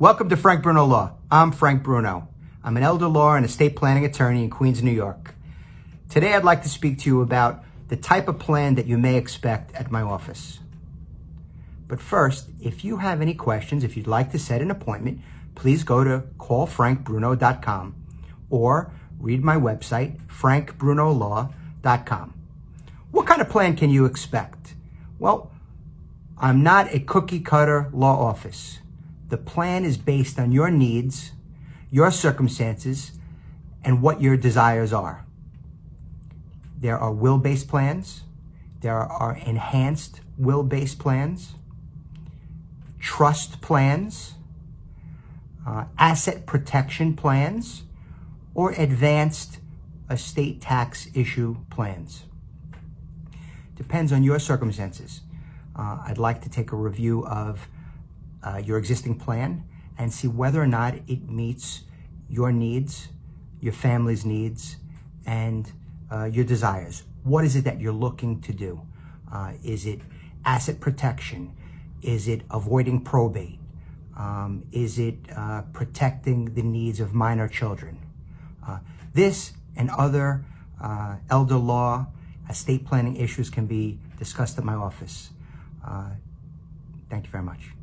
Welcome to Frank Bruno Law. I'm Frank Bruno. I'm an elder law and estate planning attorney in Queens, New York. Today I'd like to speak to you about the type of plan that you may expect at my office. But first, if you have any questions, if you'd like to set an appointment, please go to callfrankbruno.com or read my website, frankbrunolaw.com. What kind of plan can you expect? Well, I'm not a cookie cutter law office. The plan is based on your needs, your circumstances, and what your desires are. There are will based plans, there are enhanced will based plans, trust plans, uh, asset protection plans, or advanced estate tax issue plans. Depends on your circumstances. Uh, I'd like to take a review of uh, your existing plan and see whether or not it meets your needs, your family's needs, and uh, your desires. What is it that you're looking to do? Uh, is it asset protection? Is it avoiding probate? Um, is it uh, protecting the needs of minor children? Uh, this and other uh, elder law, estate planning issues can be discussed at my office. thank you very much.